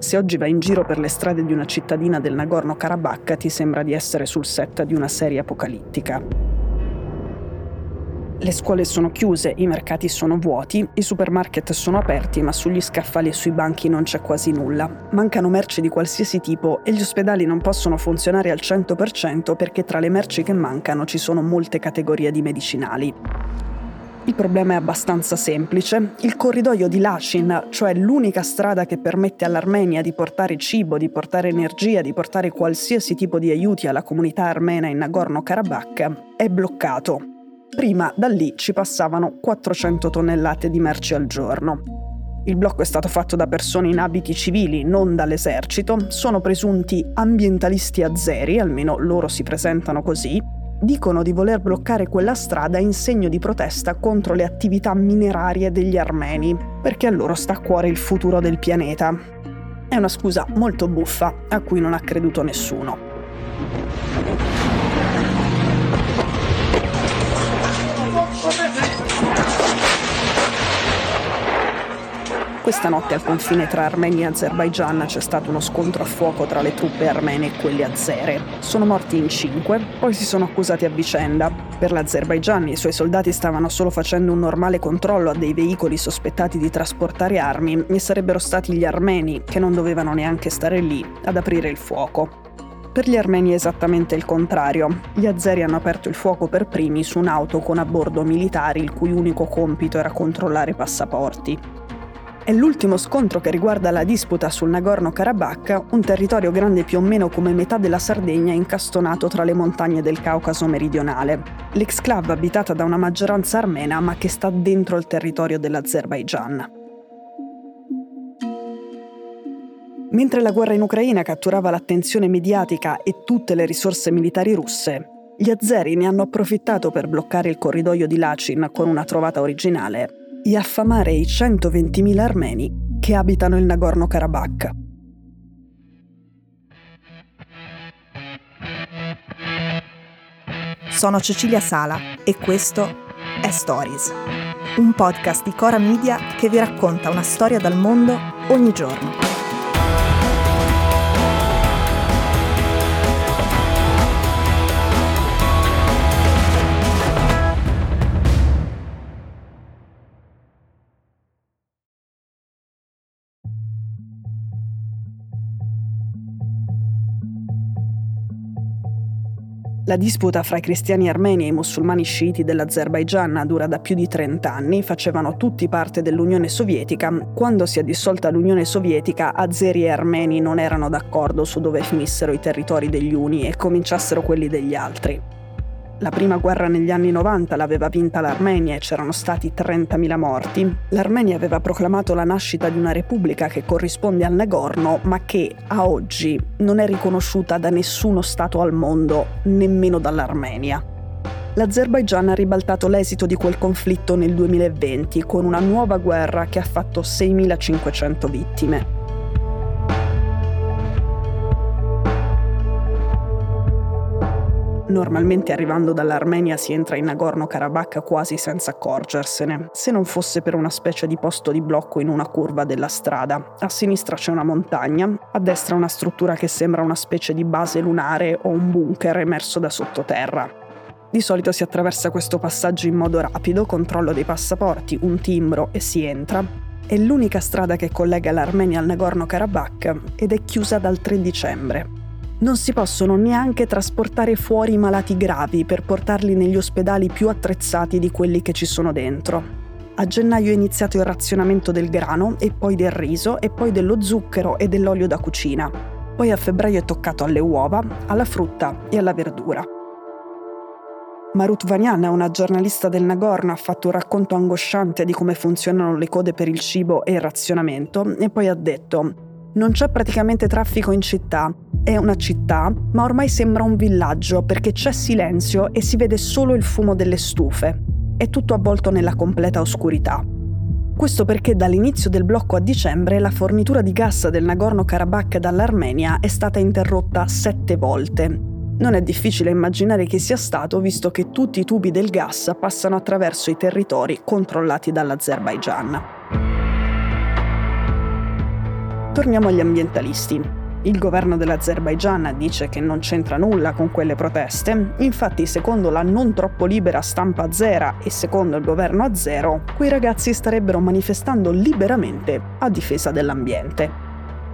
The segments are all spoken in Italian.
Se oggi vai in giro per le strade di una cittadina del Nagorno-Karabakh ti sembra di essere sul set di una serie apocalittica. Le scuole sono chiuse, i mercati sono vuoti, i supermarket sono aperti, ma sugli scaffali e sui banchi non c'è quasi nulla. Mancano merci di qualsiasi tipo e gli ospedali non possono funzionare al 100% perché tra le merci che mancano ci sono molte categorie di medicinali. Il problema è abbastanza semplice. Il corridoio di Lachin, cioè l'unica strada che permette all'Armenia di portare cibo, di portare energia, di portare qualsiasi tipo di aiuti alla comunità armena in Nagorno-Karabakh, è bloccato. Prima da lì ci passavano 400 tonnellate di merci al giorno. Il blocco è stato fatto da persone in abiti civili, non dall'esercito, sono presunti ambientalisti azeri, almeno loro si presentano così, dicono di voler bloccare quella strada in segno di protesta contro le attività minerarie degli armeni, perché a loro sta a cuore il futuro del pianeta. È una scusa molto buffa a cui non ha creduto nessuno. Questa notte al confine tra Armenia e Azerbaigian c'è stato uno scontro a fuoco tra le truppe armene e quelle azere. Sono morti in cinque, poi si sono accusati a vicenda. Per l'Azerbaigian i suoi soldati stavano solo facendo un normale controllo a dei veicoli sospettati di trasportare armi e sarebbero stati gli armeni, che non dovevano neanche stare lì, ad aprire il fuoco. Per gli armeni è esattamente il contrario. Gli azeri hanno aperto il fuoco per primi su un'auto con a bordo militari il cui unico compito era controllare i passaporti. È l'ultimo scontro che riguarda la disputa sul Nagorno-Karabakh, un territorio grande più o meno come metà della Sardegna incastonato tra le montagne del Caucaso meridionale. L'exclave abitata da una maggioranza armena ma che sta dentro il territorio dell'Azerbaigian. Mentre la guerra in Ucraina catturava l'attenzione mediatica e tutte le risorse militari russe, gli azeri ne hanno approfittato per bloccare il corridoio di Lachin con una trovata originale e affamare i 120.000 armeni che abitano il Nagorno-Karabakh. Sono Cecilia Sala e questo è Stories, un podcast di Cora Media che vi racconta una storia dal mondo ogni giorno. La disputa fra i cristiani armeni e i musulmani sciiti dell'Azerbaigian dura da più di 30 anni, facevano tutti parte dell'Unione Sovietica. Quando si è dissolta l'Unione Sovietica, azeri e armeni non erano d'accordo su dove finissero i territori degli uni e cominciassero quelli degli altri. La prima guerra negli anni 90 l'aveva vinta l'Armenia e c'erano stati 30.000 morti. L'Armenia aveva proclamato la nascita di una repubblica che corrisponde al Nagorno, ma che a oggi non è riconosciuta da nessuno Stato al mondo, nemmeno dall'Armenia. L'Azerbaigian ha ribaltato l'esito di quel conflitto nel 2020 con una nuova guerra che ha fatto 6.500 vittime. Normalmente arrivando dall'Armenia si entra in Nagorno-Karabakh quasi senza accorgersene, se non fosse per una specie di posto di blocco in una curva della strada. A sinistra c'è una montagna, a destra una struttura che sembra una specie di base lunare o un bunker emerso da sottoterra. Di solito si attraversa questo passaggio in modo rapido, controllo dei passaporti, un timbro e si entra. È l'unica strada che collega l'Armenia al Nagorno-Karabakh ed è chiusa dal 3 dicembre non si possono neanche trasportare fuori i malati gravi per portarli negli ospedali più attrezzati di quelli che ci sono dentro. A gennaio è iniziato il razionamento del grano e poi del riso e poi dello zucchero e dell'olio da cucina. Poi a febbraio è toccato alle uova, alla frutta e alla verdura. Marut Vanyan, una giornalista del Nagorno, ha fatto un racconto angosciante di come funzionano le code per il cibo e il razionamento e poi ha detto non c'è praticamente traffico in città. È una città, ma ormai sembra un villaggio perché c'è silenzio e si vede solo il fumo delle stufe. È tutto avvolto nella completa oscurità. Questo perché dall'inizio del blocco a dicembre la fornitura di gas del Nagorno-Karabakh dall'Armenia è stata interrotta sette volte. Non è difficile immaginare che sia stato visto che tutti i tubi del gas passano attraverso i territori controllati dall'Azerbaigian. Torniamo agli ambientalisti. Il governo dell'Azerbaigian dice che non c'entra nulla con quelle proteste, infatti secondo la non troppo libera stampa azera e secondo il governo azero, quei ragazzi starebbero manifestando liberamente a difesa dell'ambiente.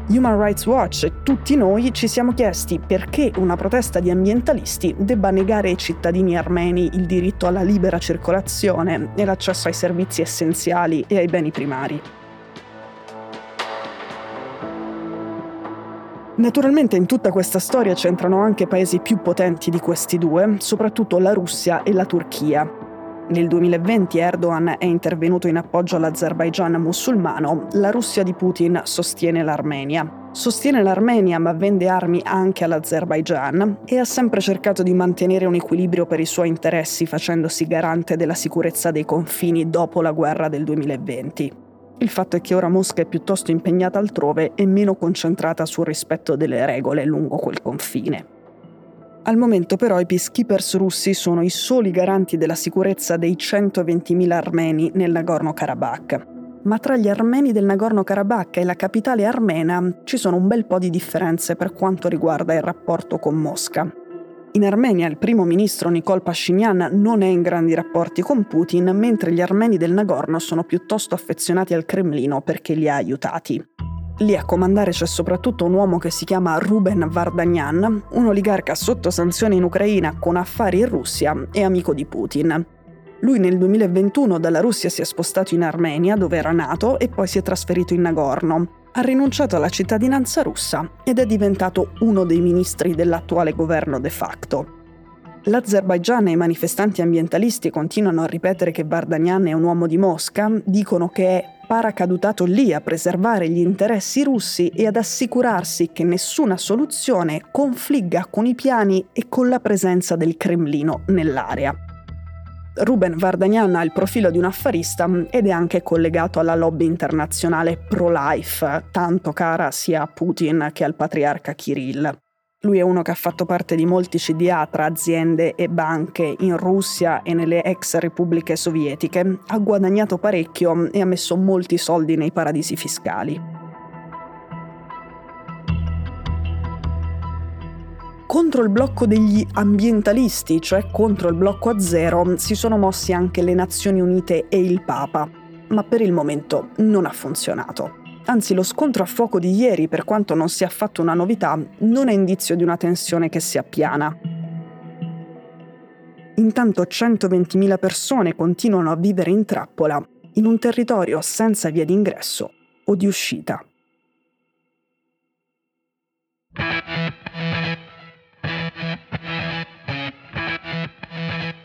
Human Rights Watch e tutti noi ci siamo chiesti perché una protesta di ambientalisti debba negare ai cittadini armeni il diritto alla libera circolazione e l'accesso ai servizi essenziali e ai beni primari. Naturalmente in tutta questa storia c'entrano anche paesi più potenti di questi due, soprattutto la Russia e la Turchia. Nel 2020 Erdogan è intervenuto in appoggio all'Azerbaigian musulmano, la Russia di Putin sostiene l'Armenia. Sostiene l'Armenia ma vende armi anche all'Azerbaigian e ha sempre cercato di mantenere un equilibrio per i suoi interessi facendosi garante della sicurezza dei confini dopo la guerra del 2020. Il fatto è che ora Mosca è piuttosto impegnata altrove e meno concentrata sul rispetto delle regole lungo quel confine. Al momento però i peacekeepers russi sono i soli garanti della sicurezza dei 120.000 armeni nel Nagorno-Karabakh. Ma tra gli armeni del Nagorno-Karabakh e la capitale armena ci sono un bel po' di differenze per quanto riguarda il rapporto con Mosca. In Armenia il primo ministro Nikol Pashinyan non è in grandi rapporti con Putin, mentre gli armeni del Nagorno sono piuttosto affezionati al Cremlino perché li ha aiutati. Lì a comandare c'è soprattutto un uomo che si chiama Ruben Vardanyan, un oligarca sotto sanzioni in Ucraina con affari in Russia e amico di Putin. Lui nel 2021 dalla Russia si è spostato in Armenia, dove era nato, e poi si è trasferito in Nagorno ha rinunciato alla cittadinanza russa ed è diventato uno dei ministri dell'attuale governo de facto. L'Azerbaigian e i manifestanti ambientalisti continuano a ripetere che Vardanyan è un uomo di Mosca, dicono che è paracadutato lì a preservare gli interessi russi e ad assicurarsi che nessuna soluzione confligga con i piani e con la presenza del Cremlino nell'area. Ruben Vardagnan ha il profilo di un affarista ed è anche collegato alla lobby internazionale pro-life, tanto cara sia a Putin che al patriarca Kirill. Lui è uno che ha fatto parte di molti CDA tra aziende e banche in Russia e nelle ex repubbliche sovietiche, ha guadagnato parecchio e ha messo molti soldi nei paradisi fiscali. Contro il blocco degli ambientalisti, cioè contro il blocco a zero, si sono mossi anche le Nazioni Unite e il Papa, ma per il momento non ha funzionato. Anzi, lo scontro a fuoco di ieri, per quanto non sia affatto una novità, non è indizio di una tensione che si appiana. Intanto 120.000 persone continuano a vivere in trappola in un territorio senza via d'ingresso o di uscita.